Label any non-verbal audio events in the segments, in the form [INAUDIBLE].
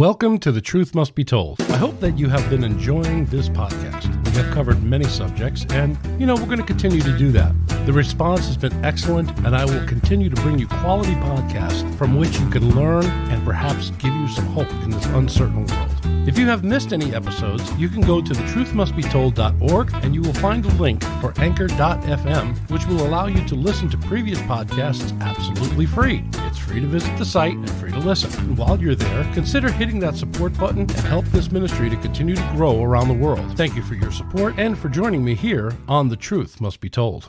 Welcome to The Truth Must Be Told. I hope that you have been enjoying this podcast. We have covered many subjects, and you know, we're going to continue to do that. The response has been excellent, and I will continue to bring you quality podcasts from which you can learn and perhaps give you some hope in this uncertain world. If you have missed any episodes, you can go to thetruthmustbetold.org and you will find a link for anchor.fm, which will allow you to listen to previous podcasts absolutely free. It's free to visit the site and free to listen. And while you're there, consider hitting that support button and help this ministry to continue to grow around the world. Thank you for your support and for joining me here on The Truth Must Be Told.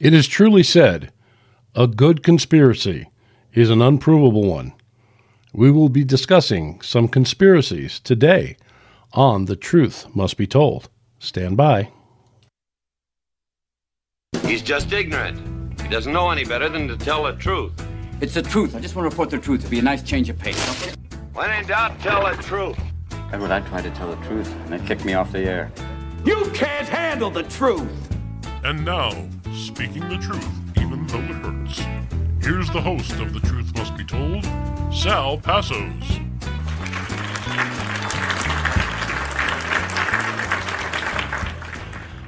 It is truly said, a good conspiracy is an unprovable one. We will be discussing some conspiracies today on The Truth Must Be Told. Stand by. He's just ignorant. He doesn't know any better than to tell the truth. It's the truth. I just want to report the truth. It'd be a nice change of pace. Okay? When in doubt, tell the truth. Edward, I tried to tell the truth, and they kicked me off the air. You can't handle the truth. And now, speaking the truth, even though it hurts. Here's the host of The Truth Must Be Told, Sal Passos.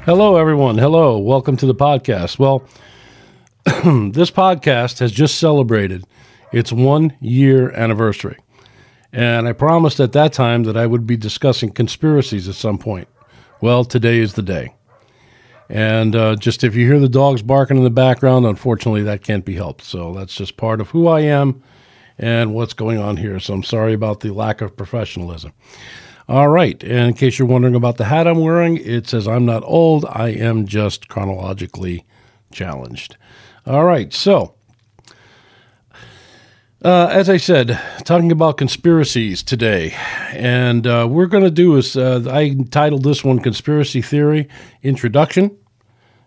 Hello, everyone. Hello. Welcome to the podcast. Well, [CLEARS THROAT] this podcast has just celebrated its one year anniversary. And I promised at that time that I would be discussing conspiracies at some point. Well, today is the day. And uh, just if you hear the dogs barking in the background, unfortunately, that can't be helped. So that's just part of who I am and what's going on here. So I'm sorry about the lack of professionalism. All right. And in case you're wondering about the hat I'm wearing, it says I'm not old. I am just chronologically challenged. All right. So, uh, as I said, talking about conspiracies today. And uh, we're going to do is uh, I titled this one Conspiracy Theory Introduction.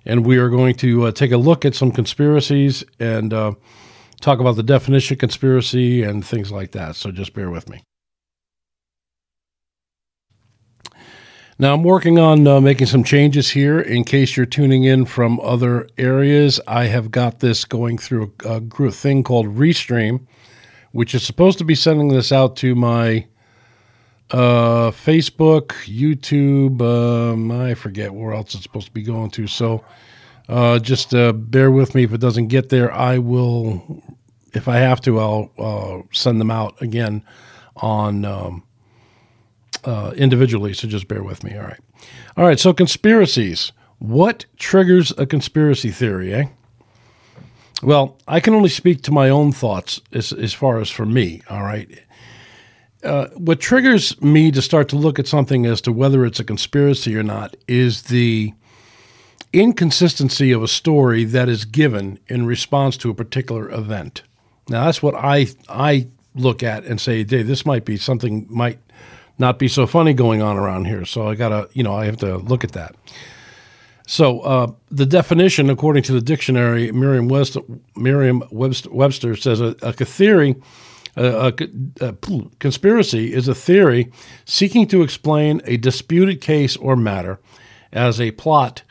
And we are going to uh, take a look at some conspiracies and uh, talk about the definition of conspiracy and things like that. So just bear with me. Now, I'm working on uh, making some changes here. In case you're tuning in from other areas, I have got this going through a, a thing called Restream, which is supposed to be sending this out to my uh, Facebook, YouTube. Um, I forget where else it's supposed to be going to. So uh, just uh, bear with me if it doesn't get there. I will, if I have to, I'll uh, send them out again on. Um, uh, individually, so just bear with me. All right. All right. So, conspiracies. What triggers a conspiracy theory, eh? Well, I can only speak to my own thoughts as, as far as for me. All right. Uh, what triggers me to start to look at something as to whether it's a conspiracy or not is the inconsistency of a story that is given in response to a particular event. Now, that's what I I look at and say, "Hey, this might be something might not be so funny going on around here. So I gotta, you know, I have to look at that. So uh, the definition, according to the dictionary, Merriam Webster says a, a theory, a, a, a, conspiracy is a theory seeking to explain a disputed case or matter as a plot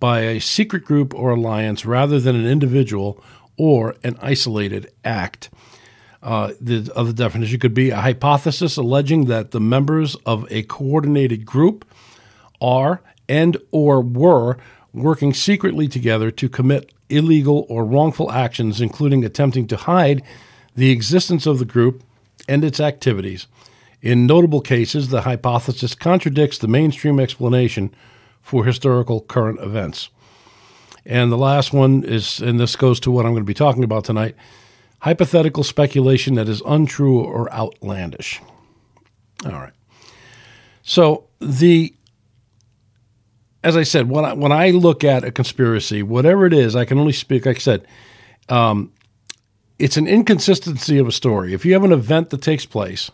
by a secret group or alliance rather than an individual or an isolated act. Uh, the other definition could be a hypothesis alleging that the members of a coordinated group are and or were working secretly together to commit illegal or wrongful actions, including attempting to hide the existence of the group and its activities. In notable cases, the hypothesis contradicts the mainstream explanation for historical current events. And the last one is, and this goes to what I'm going to be talking about tonight hypothetical speculation that is untrue or outlandish. All right. So the as I said, when I, when I look at a conspiracy, whatever it is, I can only speak. Like I said, um, it's an inconsistency of a story. If you have an event that takes place,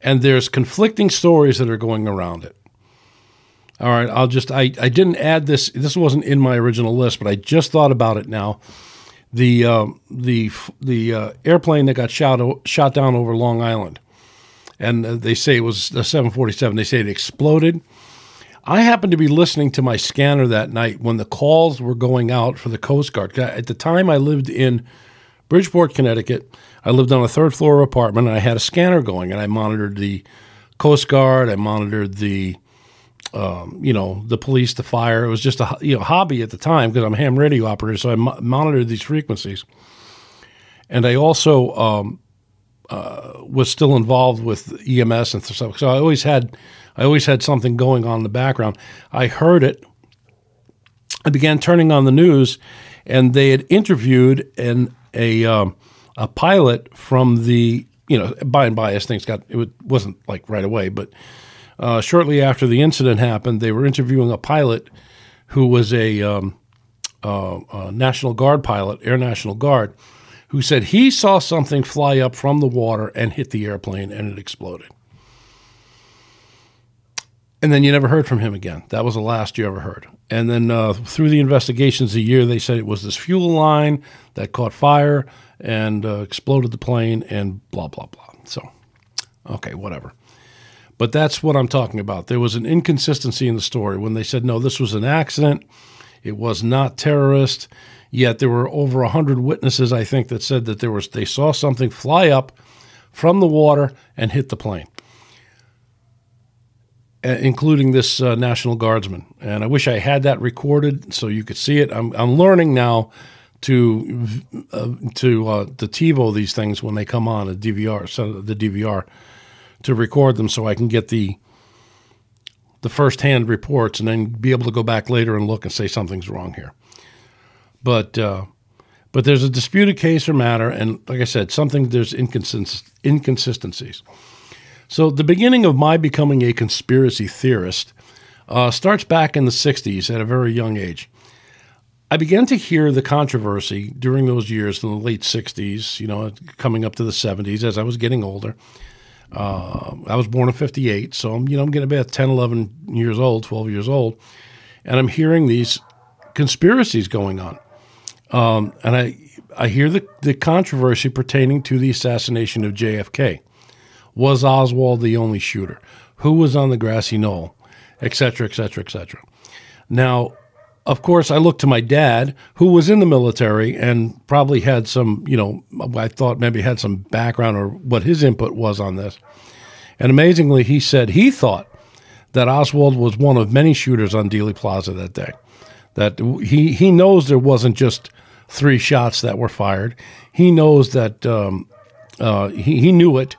and there's conflicting stories that are going around it. All right, I'll just I, I didn't add this. This wasn't in my original list, but I just thought about it now the uh, the the uh, airplane that got shot shot down over Long Island, and uh, they say it was a 747. They say it exploded. I happened to be listening to my scanner that night when the calls were going out for the Coast Guard. At the time, I lived in Bridgeport, Connecticut. I lived on a third floor apartment, and I had a scanner going, and I monitored the Coast Guard. I monitored the, um, you know, the police, the fire. It was just a you know hobby at the time because I'm a ham radio operator, so I mo- monitored these frequencies. And I also um, uh, was still involved with EMS and stuff. So I always had, I always had something going on in the background. I heard it. I began turning on the news, and they had interviewed an a um, a pilot from the you know by and by as things got it wasn't like right away, but uh, shortly after the incident happened, they were interviewing a pilot who was a, um, uh, a National Guard pilot, Air National Guard, who said he saw something fly up from the water and hit the airplane and it exploded. And then you never heard from him again. That was the last you ever heard. And then uh, through the investigations a year, they said it was this fuel line that caught fire and uh, exploded the plane and blah, blah, blah. So, okay, whatever. But that's what I'm talking about. There was an inconsistency in the story when they said, no, this was an accident. It was not terrorist. Yet there were over 100 witnesses, I think, that said that there was they saw something fly up from the water and hit the plane including this uh, National Guardsman. And I wish I had that recorded so you could see it. I'm, I'm learning now to uh, to uh, to TiVo these things when they come on a DVR, so the DVR, to record them so I can get the the first hand reports and then be able to go back later and look and say something's wrong here. But uh, but there's a disputed case or matter, and like I said, something there's inconsist- inconsistencies. So the beginning of my becoming a conspiracy theorist uh, starts back in the 60s at a very young age. I began to hear the controversy during those years in the late 60s, you know, coming up to the 70s as I was getting older. Uh, I was born in 58, so I'm, you know, I'm getting about 10, 11 years old, 12 years old, and I'm hearing these conspiracies going on. Um, and I, I hear the, the controversy pertaining to the assassination of JFK. Was Oswald the only shooter? Who was on the grassy knoll? Etc., etc., etc. Now, of course, I looked to my dad, who was in the military and probably had some, you know, I thought maybe had some background or what his input was on this. And amazingly, he said he thought that Oswald was one of many shooters on Dealey Plaza that day. That he, he knows there wasn't just three shots that were fired. He knows that um, uh, he, he knew it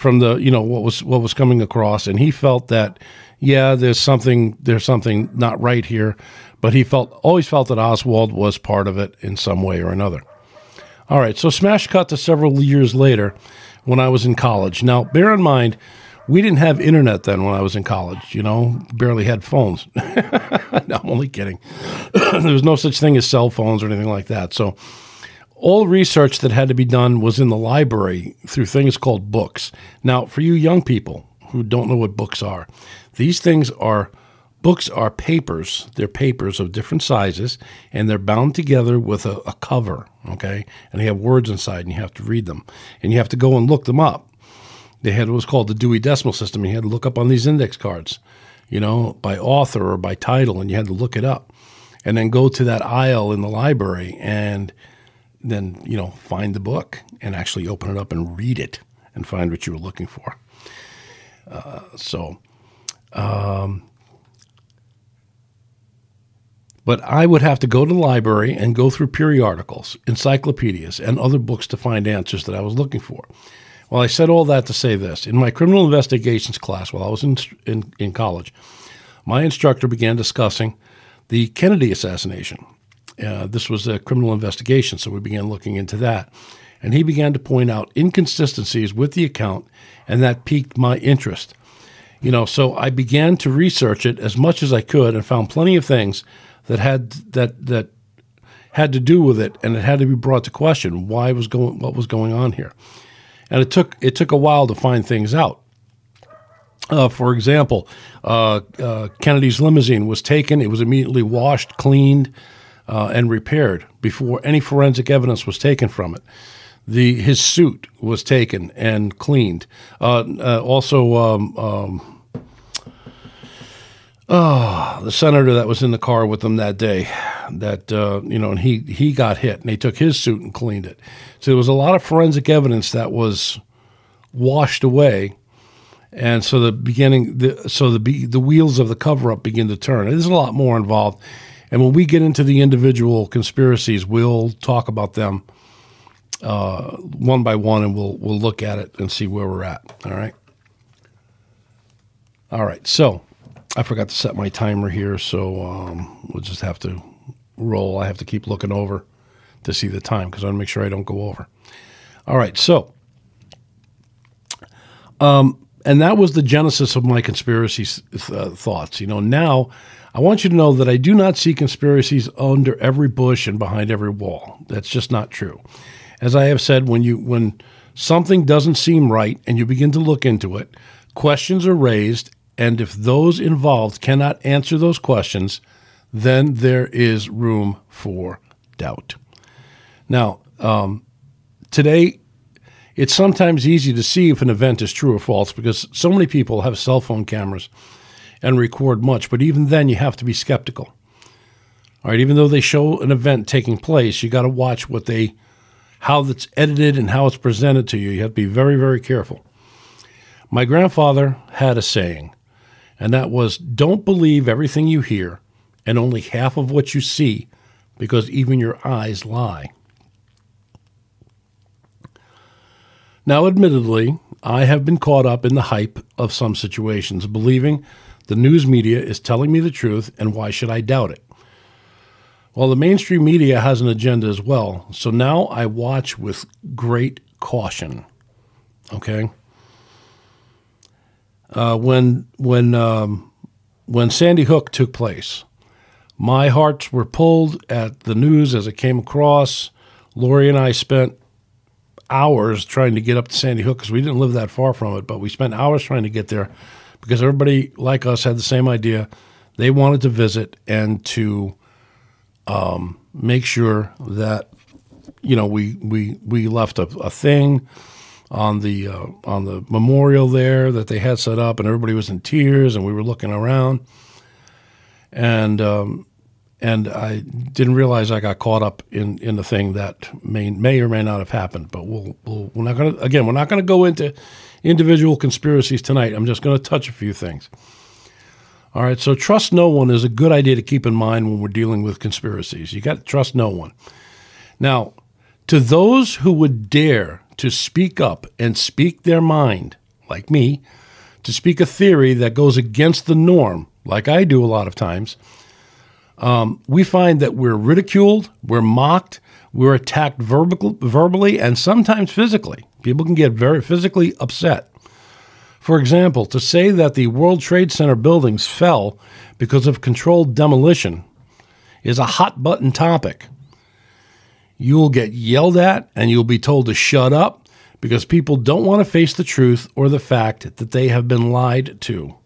from the you know what was what was coming across, and he felt that yeah, there's something there's something not right here, but he felt always felt that Oswald was part of it in some way or another. All right, so smash cut to several years later when I was in college. Now, bear in mind, we didn't have internet then when I was in college, you know, barely had phones. [LAUGHS] no, I'm only kidding. [CLEARS THROAT] there was no such thing as cell phones or anything like that. So all research that had to be done was in the library through things called books. Now, for you young people who don't know what books are, these things are books are papers. They're papers of different sizes, and they're bound together with a, a cover. Okay, and they have words inside, and you have to read them, and you have to go and look them up. They had what was called the Dewey Decimal System. You had to look up on these index cards, you know, by author or by title, and you had to look it up, and then go to that aisle in the library and then you know find the book and actually open it up and read it and find what you were looking for. Uh, so, um, but I would have to go to the library and go through periodicals, encyclopedias, and other books to find answers that I was looking for. Well, I said all that to say this. In my criminal investigations class while I was in, in, in college, my instructor began discussing the Kennedy assassination uh, this was a criminal investigation, so we began looking into that. And he began to point out inconsistencies with the account, and that piqued my interest. You know, so I began to research it as much as I could and found plenty of things that had that that had to do with it, and it had to be brought to question why was going what was going on here. And it took it took a while to find things out. Uh, for example, uh, uh, Kennedy's limousine was taken; it was immediately washed, cleaned uh, and repaired before any forensic evidence was taken from it. The his suit was taken and cleaned. Uh, uh, also, um, um, the senator that was in the car with them that day, that uh, you know, and he he got hit, and they took his suit and cleaned it. So there was a lot of forensic evidence that was washed away, and so the beginning, the, so the the wheels of the cover up begin to turn. There's a lot more involved, and when we get into the individual conspiracies, we'll talk about them uh, one by one, and we'll we'll look at it and see where we're at. All right. All right. So I forgot to set my timer here, so um, we'll just have to roll. I have to keep looking over to see the time because I want to make sure I don't go over. All right. So, um, and that was the genesis of my conspiracy uh, thoughts. You know, now I want you to know that I do not see conspiracies under every bush and behind every wall. That's just not true. As I have said, when you when something doesn't seem right and you begin to look into it, questions are raised, and if those involved cannot answer those questions, then there is room for doubt. Now, um, today, it's sometimes easy to see if an event is true or false because so many people have cell phone cameras and record much, but even then, you have to be skeptical. All right, even though they show an event taking place, you got to watch what they, how it's edited and how it's presented to you. You have to be very, very careful. My grandfather had a saying, and that was don't believe everything you hear and only half of what you see because even your eyes lie. Now, admittedly, I have been caught up in the hype of some situations, believing the news media is telling me the truth, and why should I doubt it? Well, the mainstream media has an agenda as well, so now I watch with great caution. Okay? Uh, when when um, when Sandy Hook took place, my hearts were pulled at the news as it came across. Lori and I spent hours trying to get up to Sandy Hook because we didn't live that far from it, but we spent hours trying to get there because everybody like us had the same idea. They wanted to visit and to um, make sure that you know we we we left a, a thing on the uh, on the memorial there that they had set up, and everybody was in tears, and we were looking around, and um, and I didn't realize I got caught up in, in the thing that may may or may not have happened. But we'll, we'll we're not to again we're not going to go into individual conspiracies tonight. I'm just going to touch a few things. All right, so trust no one is a good idea to keep in mind when we're dealing with conspiracies. You got to trust no one. Now, to those who would dare to speak up and speak their mind, like me, to speak a theory that goes against the norm, like I do a lot of times um, we find that we're ridiculed, we're mocked, we're attacked verbal, verbally, and sometimes physically. People can get very physically upset. For example, to say that the World Trade Center buildings fell because of controlled demolition is a hot button topic. You'll get yelled at and you'll be told to shut up because people don't want to face the truth or the fact that they have been lied to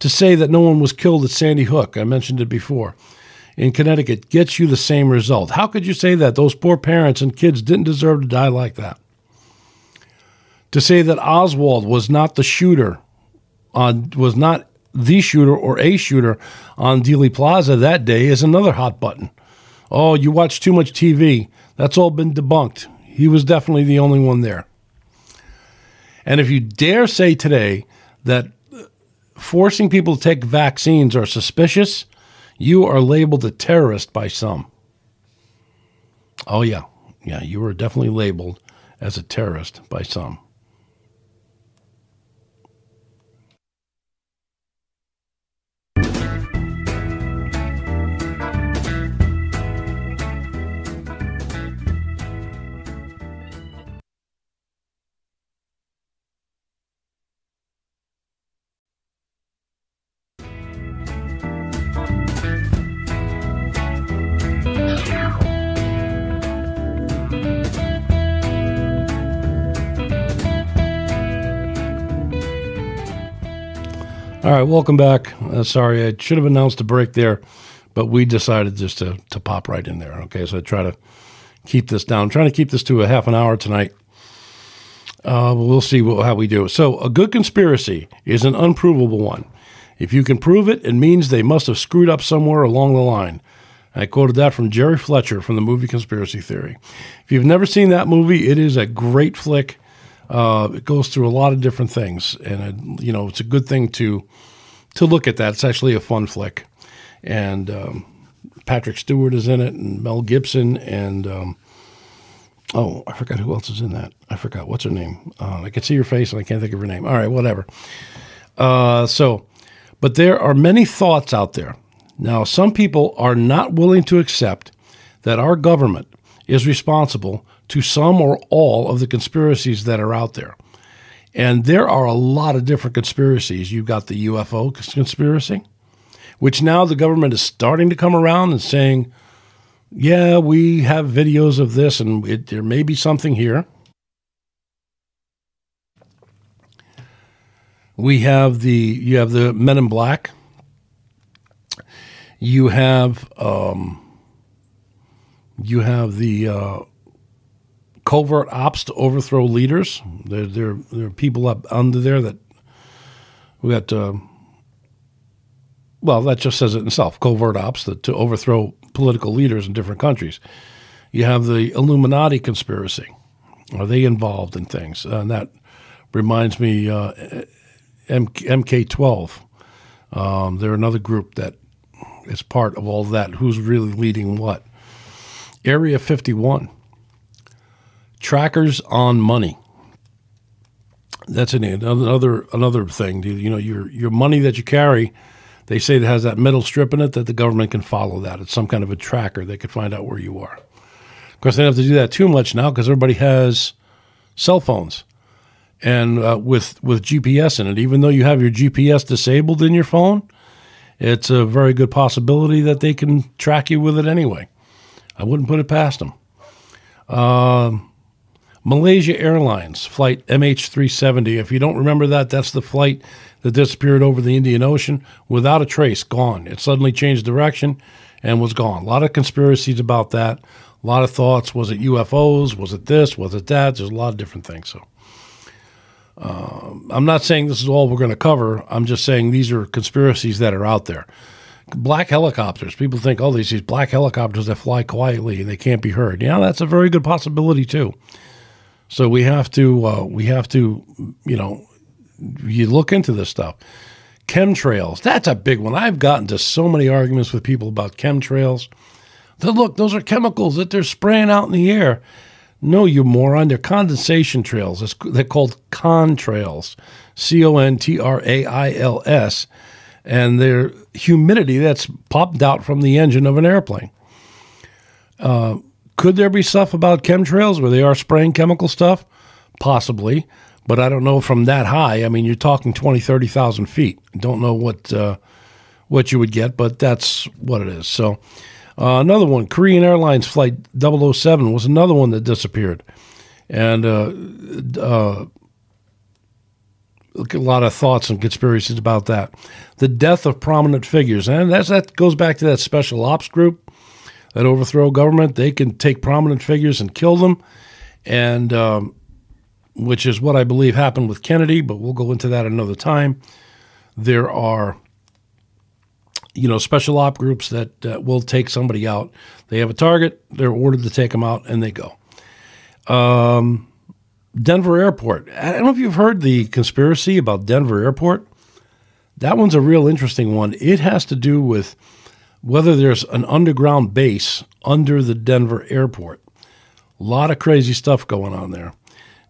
to say that no one was killed at Sandy Hook, I mentioned it before, in Connecticut, gets you the same result. How could you say that? Those poor parents and kids didn't deserve to die like that. To say that Oswald was not the shooter on was not the shooter or a shooter on Dealey Plaza that day is another hot button. Oh, you watch too much TV. That's all been debunked. He was definitely the only one there. And if you dare say today that forcing people to take vaccines are suspicious, you are labeled a terrorist by some. Oh, yeah. Yeah, you are definitely labeled as a terrorist by some. All right, welcome back. Uh, sorry, I should have announced a break there, but we decided just to, to pop right in there. Okay, so I try to keep this down. I'm trying to keep this to a half an hour tonight. Uh, we'll see what, how we do. So, a good conspiracy is an unprovable one. If you can prove it, it means they must have screwed up somewhere along the line. I quoted that from Jerry Fletcher from the movie Conspiracy Theory. If you've never seen that movie, it is a great flick. Uh, it goes through a lot of different things, and it, you know it's a good thing to to look at that. It's actually a fun flick, and um, Patrick Stewart is in it, and Mel Gibson, and um, oh, I forgot who else is in that. I forgot what's her name. Uh, I can see her face, and I can't think of her name. All right, whatever. Uh, so, but there are many thoughts out there. Now, some people are not willing to accept that our government is responsible to some or all of the conspiracies that are out there. And there are a lot of different conspiracies. You've got the UFO conspiracy, which now the government is starting to come around and saying, yeah, we have videos of this and it, there may be something here. We have the you have the Men in Black. You have um, you have the uh, covert ops to overthrow leaders. There, there, there are people up under there that we got. Uh, well, that just says it itself. Covert ops to, to overthrow political leaders in different countries. You have the Illuminati conspiracy. Are they involved in things? Uh, and that reminds me, uh, M- MK12. Um, they're another group that is part of all that. Who's really leading what? Area 51. Trackers on money. That's an, another another thing. You know, your your money that you carry, they say it has that metal strip in it that the government can follow that. It's some kind of a tracker. They could find out where you are. Of course, they don't have to do that too much now because everybody has cell phones and uh, with with GPS in it. Even though you have your GPS disabled in your phone, it's a very good possibility that they can track you with it anyway. I wouldn't put it past them. Uh, Malaysia Airlines flight MH370. If you don't remember that, that's the flight that disappeared over the Indian Ocean without a trace, gone. It suddenly changed direction and was gone. A lot of conspiracies about that. A lot of thoughts. Was it UFOs? Was it this? Was it that? There's a lot of different things. So uh, I'm not saying this is all we're going to cover. I'm just saying these are conspiracies that are out there. Black helicopters. People think, oh, these these black helicopters that fly quietly and they can't be heard. Yeah, that's a very good possibility too. So we have to uh, we have to you know you look into this stuff. Chemtrails. That's a big one. I've gotten to so many arguments with people about chemtrails. That look, those are chemicals that they're spraying out in the air. No, you moron. They're condensation trails. It's, they're called contrails. C O N T R A I L S. And they're humidity that's popped out from the engine of an airplane. Uh, could there be stuff about chemtrails where they are spraying chemical stuff? Possibly, but I don't know from that high. I mean, you're talking 20, 30,000 feet. Don't know what uh, what you would get, but that's what it is. So, uh, another one, Korean Airlines Flight 007 was another one that disappeared. And uh, uh, a lot of thoughts and conspiracies about that. The death of prominent figures. And that's, that goes back to that special ops group that overthrow government. They can take prominent figures and kill them. And um, which is what I believe happened with Kennedy, but we'll go into that another time. There are you know, special op groups that uh, will take somebody out. They have a target, they're ordered to take them out, and they go. Um, Denver Airport. I don't know if you've heard the conspiracy about Denver Airport. That one's a real interesting one. It has to do with whether there's an underground base under the Denver airport. A lot of crazy stuff going on there.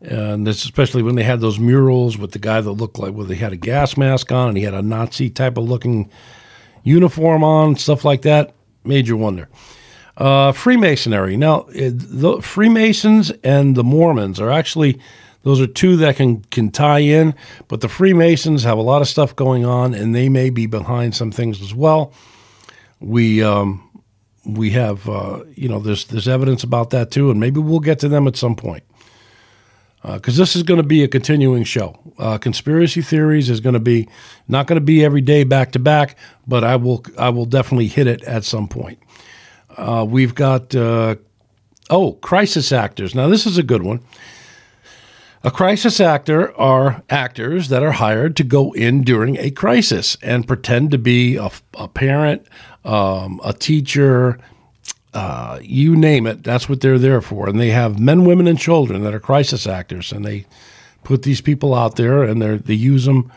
And especially when they had those murals with the guy that looked like, well, they had a gas mask on and he had a Nazi type of looking uniform on, stuff like that. Made you wonder. Uh, Freemasonry. Now, the Freemasons and the Mormons are actually those are two that can can tie in, but the Freemasons have a lot of stuff going on, and they may be behind some things as well. We um, we have uh, you know there's there's evidence about that too, and maybe we'll get to them at some point because uh, this is going to be a continuing show. Uh, conspiracy theories is going to be not going to be every day back to back, but I will I will definitely hit it at some point. Uh, we've got uh, oh crisis actors. Now this is a good one. A crisis actor are actors that are hired to go in during a crisis and pretend to be a, a parent, um, a teacher, uh, you name it. That's what they're there for. And they have men, women, and children that are crisis actors, and they put these people out there, and they they use them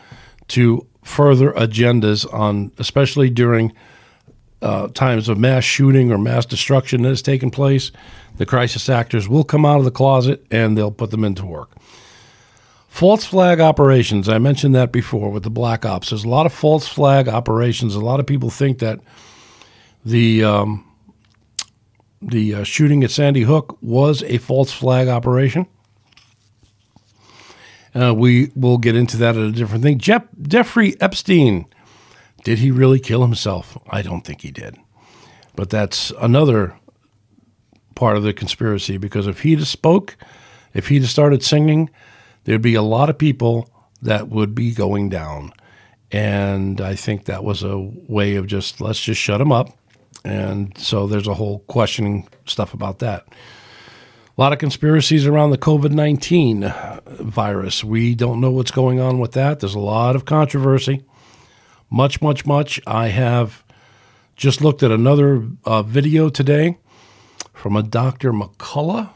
to further agendas on, especially during uh, times of mass shooting or mass destruction that has taken place. The crisis actors will come out of the closet and they'll put them into work. False flag operations. I mentioned that before with the black ops. There's a lot of false flag operations. A lot of people think that the um, the uh, shooting at Sandy Hook was a false flag operation. Uh, we will get into that at a different thing. Jeff, Jeffrey Epstein, did he really kill himself? I don't think he did. But that's another part of the conspiracy because if he'd have spoke, if he'd have started singing, there'd be a lot of people that would be going down. And I think that was a way of just let's just shut him up. And so there's a whole questioning stuff about that. A lot of conspiracies around the COVID 19 virus. We don't know what's going on with that. There's a lot of controversy. Much, much, much. I have just looked at another uh, video today from a Dr. McCullough,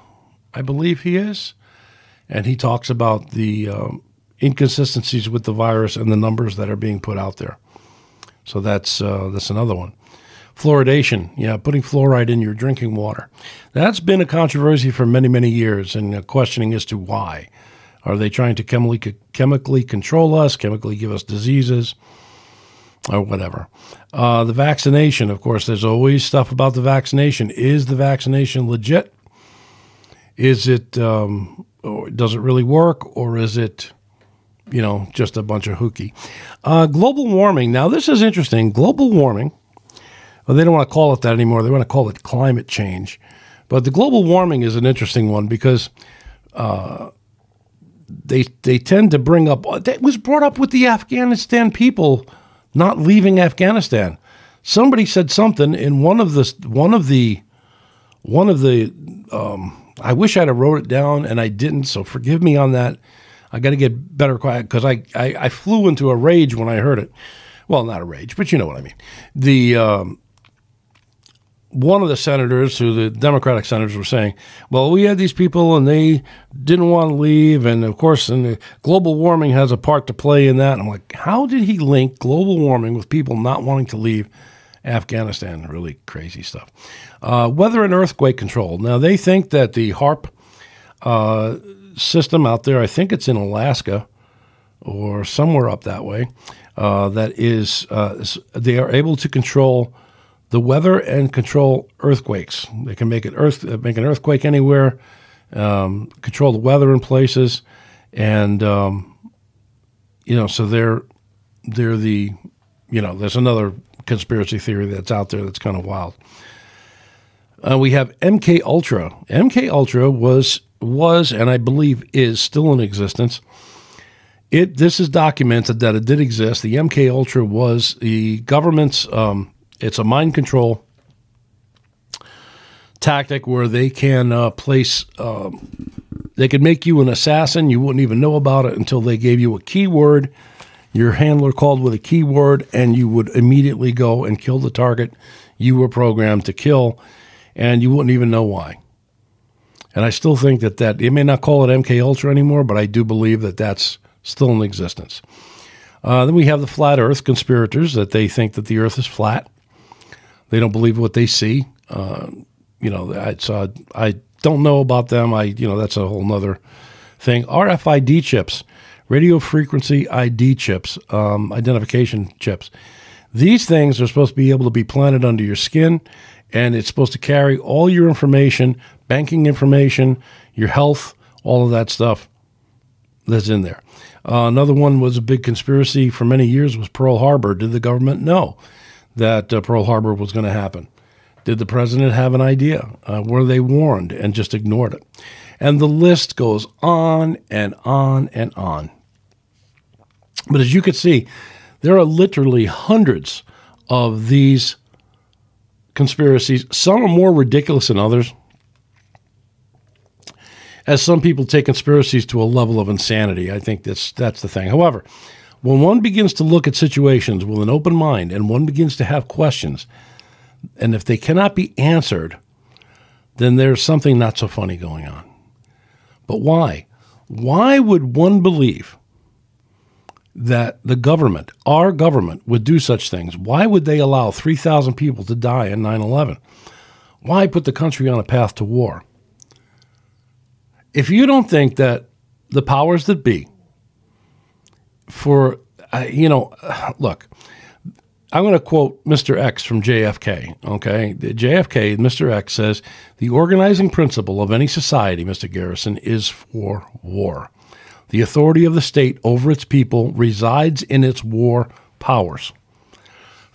I believe he is. And he talks about the um, inconsistencies with the virus and the numbers that are being put out there. So that's uh, that's another one. Fluoridation, yeah, putting fluoride in your drinking water. That's been a controversy for many, many years, and questioning as to why. Are they trying to chemically, chemically control us, chemically give us diseases, or whatever? Uh, the vaccination, of course, there's always stuff about the vaccination. Is the vaccination legit? Is it, um, does it really work, or is it, you know, just a bunch of hooky? Uh, global warming. Now, this is interesting. Global warming well, they don't want to call it that anymore. They want to call it climate change. But the global warming is an interesting one because uh, they they tend to bring up that was brought up with the Afghanistan people not leaving Afghanistan. Somebody said something in one of the one of the one of the um, I wish I'd have wrote it down and I didn't. So forgive me on that. I got to get better quiet because I, I, I flew into a rage when I heard it. Well, not a rage, but you know what I mean. The um, one of the senators, who the Democratic senators were saying, well, we had these people and they didn't want to leave. And of course, and global warming has a part to play in that. And I'm like, how did he link global warming with people not wanting to leave Afghanistan? Really crazy stuff. Uh, weather and earthquake control. Now, they think that the HAARP uh, system out there, I think it's in Alaska or somewhere up that way, uh, that is, uh, they are able to control the weather and control earthquakes. They can make it earth make an earthquake anywhere, um, control the weather in places, and um, you know, so they're they're the you know, there's another conspiracy theory that's out there that's kind of wild. Uh, we have MK Ultra. MK Ultra was was and I believe is still in existence. It this is documented that it did exist. The MK Ultra was the government's um, it's a mind control tactic where they can uh, place, um, they could make you an assassin. You wouldn't even know about it until they gave you a keyword. Your handler called with a keyword, and you would immediately go and kill the target you were programmed to kill, and you wouldn't even know why. And I still think that that they may not call it MK Ultra anymore, but I do believe that that's still in existence. Uh, then we have the flat Earth conspirators that they think that the Earth is flat. They don't believe what they see. Uh, you know, I, so I, I don't know about them. I, you know, that's a whole nother thing. RFID chips, radio frequency ID chips, um, identification chips. These things are supposed to be able to be planted under your skin, and it's supposed to carry all your information, banking information, your health, all of that stuff that's in there. Uh, another one was a big conspiracy for many years was Pearl Harbor. Did the government know? That uh, Pearl Harbor was going to happen? Did the president have an idea? Uh, were they warned and just ignored it? And the list goes on and on and on. But as you can see, there are literally hundreds of these conspiracies. Some are more ridiculous than others. as some people take conspiracies to a level of insanity. I think that's that's the thing. However, when one begins to look at situations with an open mind and one begins to have questions, and if they cannot be answered, then there's something not so funny going on. But why? Why would one believe that the government, our government, would do such things? Why would they allow 3,000 people to die in 9 11? Why put the country on a path to war? If you don't think that the powers that be, for, uh, you know, [SIGHS] look, I'm going to quote Mr. X from JFK. Okay. The JFK, Mr. X says the organizing principle of any society, Mr. Garrison, is for war. The authority of the state over its people resides in its war powers.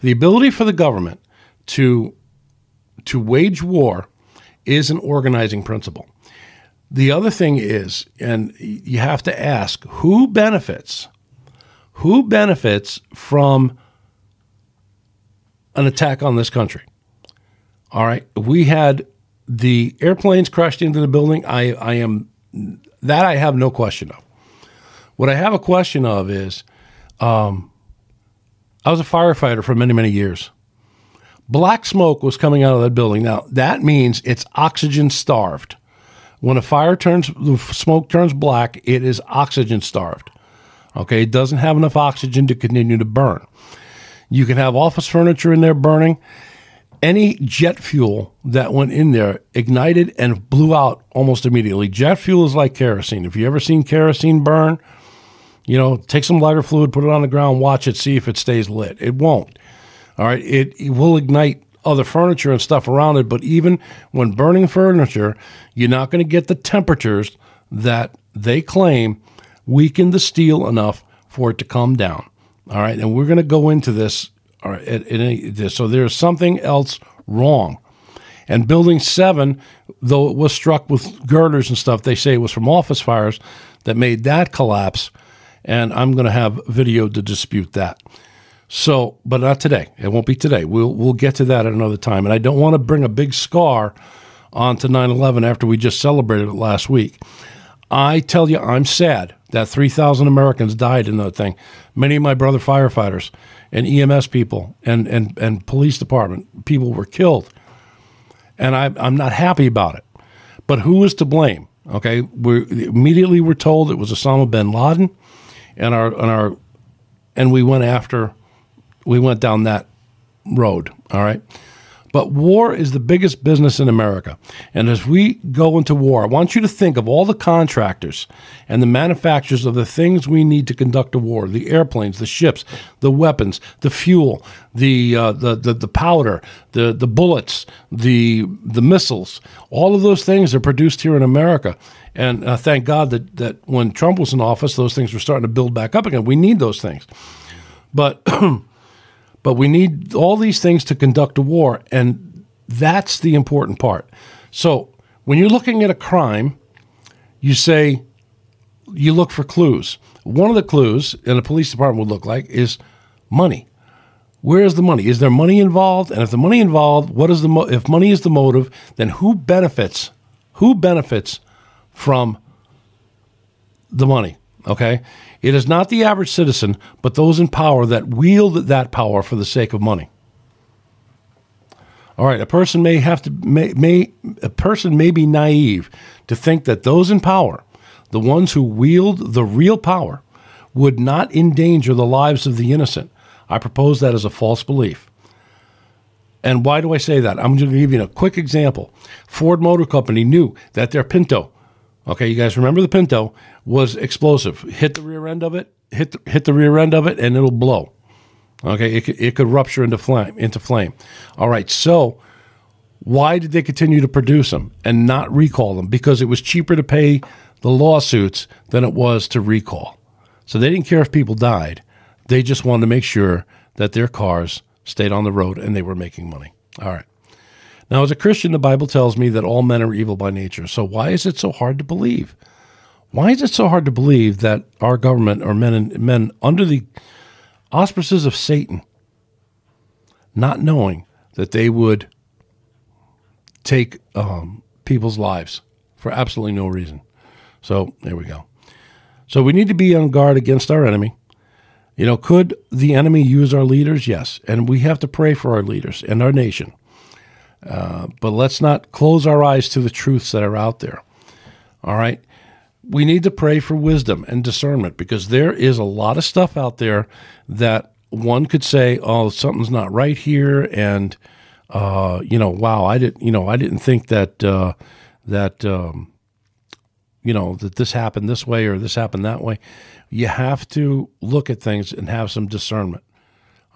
The ability for the government to, to wage war is an organizing principle. The other thing is, and you have to ask who benefits? Who benefits from an attack on this country? All right. We had the airplanes crashed into the building. I, I am that I have no question of. What I have a question of is um, I was a firefighter for many, many years. Black smoke was coming out of that building. Now, that means it's oxygen starved. When a fire turns, the smoke turns black, it is oxygen starved. Okay, it doesn't have enough oxygen to continue to burn. You can have office furniture in there burning. Any jet fuel that went in there ignited and blew out almost immediately. Jet fuel is like kerosene. If you ever seen kerosene burn, you know, take some lighter fluid, put it on the ground, watch it, see if it stays lit. It won't. All right, it, it will ignite other furniture and stuff around it, but even when burning furniture, you're not going to get the temperatures that they claim weaken the steel enough for it to come down. All right, and we're going to go into this. All right, so there's something else wrong. And building seven, though it was struck with girders and stuff, they say it was from office fires that made that collapse. And I'm going to have video to dispute that. So, but not today. It won't be today. We'll we'll get to that at another time. And I don't want to bring a big scar onto 9/11 after we just celebrated it last week. I tell you, I'm sad that 3,000 Americans died in that thing. Many of my brother firefighters and EMS people and, and, and police department people were killed. And I, I'm not happy about it. But who is to blame? Okay, we immediately were told it was Osama bin Laden, and our and our and we went after, we went down that road. All right, but war is the biggest business in America. And as we go into war, I want you to think of all the contractors and the manufacturers of the things we need to conduct a war the airplanes, the ships, the weapons, the fuel, the, uh, the, the, the, powder, the, the bullets, the, the missiles. All of those things are produced here in America. And uh, thank God that, that when Trump was in office, those things were starting to build back up again. We need those things. But. [CLEARS THROAT] But we need all these things to conduct a war, and that's the important part. So when you're looking at a crime, you say, you look for clues. One of the clues in a police department would look like is money. Where is the money? Is there money involved? And if the money involved, what is the mo- if money is the motive, then who benefits? Who benefits from the money? Okay? It is not the average citizen, but those in power that wield that power for the sake of money. All right, a person may have to may, may a person may be naive to think that those in power, the ones who wield the real power, would not endanger the lives of the innocent. I propose that as a false belief. And why do I say that? I'm going to give you a quick example. Ford Motor Company knew that their Pinto Okay, you guys remember the Pinto was explosive. Hit the rear end of it, hit the, hit the rear end of it, and it'll blow. Okay, it, it could rupture into flame. Into flame. All right, so why did they continue to produce them and not recall them? Because it was cheaper to pay the lawsuits than it was to recall. So they didn't care if people died. They just wanted to make sure that their cars stayed on the road and they were making money. All right. Now, as a Christian, the Bible tells me that all men are evil by nature. So why is it so hard to believe? Why is it so hard to believe that our government are men and men under the auspices of Satan, not knowing that they would take um, people's lives for absolutely no reason? So there we go. So we need to be on guard against our enemy. You know, could the enemy use our leaders? Yes. And we have to pray for our leaders and our nation. Uh, but let's not close our eyes to the truths that are out there. All right. We need to pray for wisdom and discernment because there is a lot of stuff out there that one could say, "Oh, something's not right here," and uh, you know, wow, I didn't, you know, I didn't think that uh, that um, you know that this happened this way or this happened that way. You have to look at things and have some discernment.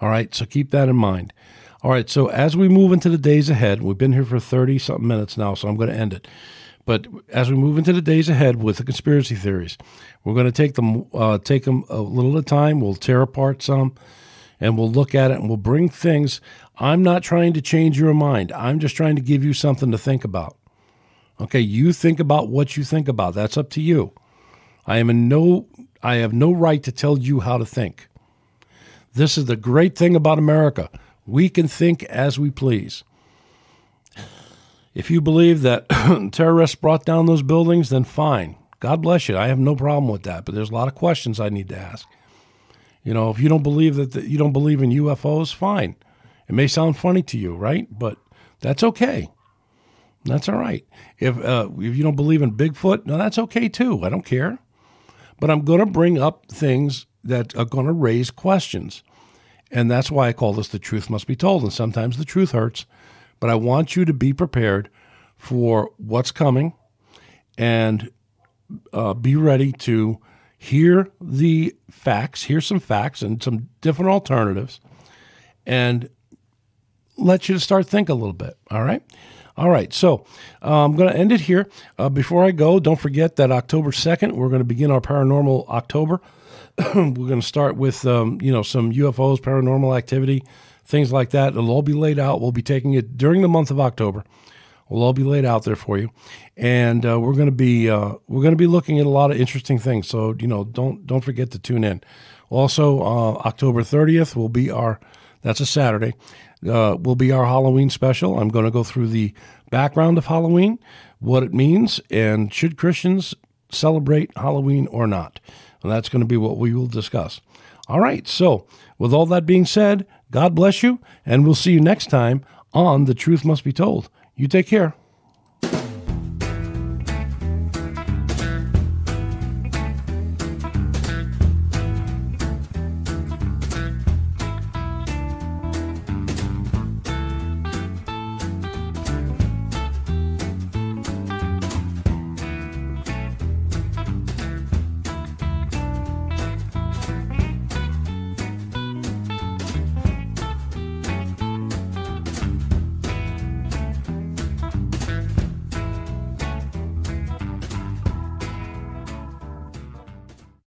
All right, so keep that in mind. All right, so as we move into the days ahead, we've been here for 30 something minutes now, so I'm going to end it. But as we move into the days ahead with the conspiracy theories, we're going to take them uh, take them a little at a time. We'll tear apart some, and we'll look at it, and we'll bring things. I'm not trying to change your mind. I'm just trying to give you something to think about. Okay, you think about what you think about. That's up to you. I am in no I have no right to tell you how to think. This is the great thing about America. We can think as we please. If you believe that [CLEARS THROAT] terrorists brought down those buildings, then fine. God bless you. I have no problem with that. But there's a lot of questions I need to ask. You know, if you don't believe that the, you don't believe in UFOs, fine. It may sound funny to you, right? But that's okay. That's all right. If uh, if you don't believe in Bigfoot, no, that's okay too. I don't care. But I'm going to bring up things that are going to raise questions, and that's why I call this the truth must be told. And sometimes the truth hurts, but I want you to be prepared for what's coming and uh, be ready to hear the facts, hear some facts and some different alternatives, and let you start think a little bit. All right. All right, so uh, I'm going to end it here. Uh, before I go, don't forget that October 2nd, we're going to begin our paranormal October. [CLEARS THROAT] we're going to start with um, you know some UFOs, paranormal activity, things like that. It'll all be laid out. We'll be taking it during the month of October. We'll all be laid out there for you, and uh, we're going to be uh, we're going to be looking at a lot of interesting things. So you know, don't don't forget to tune in. Also, uh, October 30th will be our that's a Saturday. Uh, will be our Halloween special. I'm going to go through the background of Halloween, what it means, and should Christians celebrate Halloween or not. And that's going to be what we will discuss. All right. So, with all that being said, God bless you, and we'll see you next time on The Truth Must Be Told. You take care.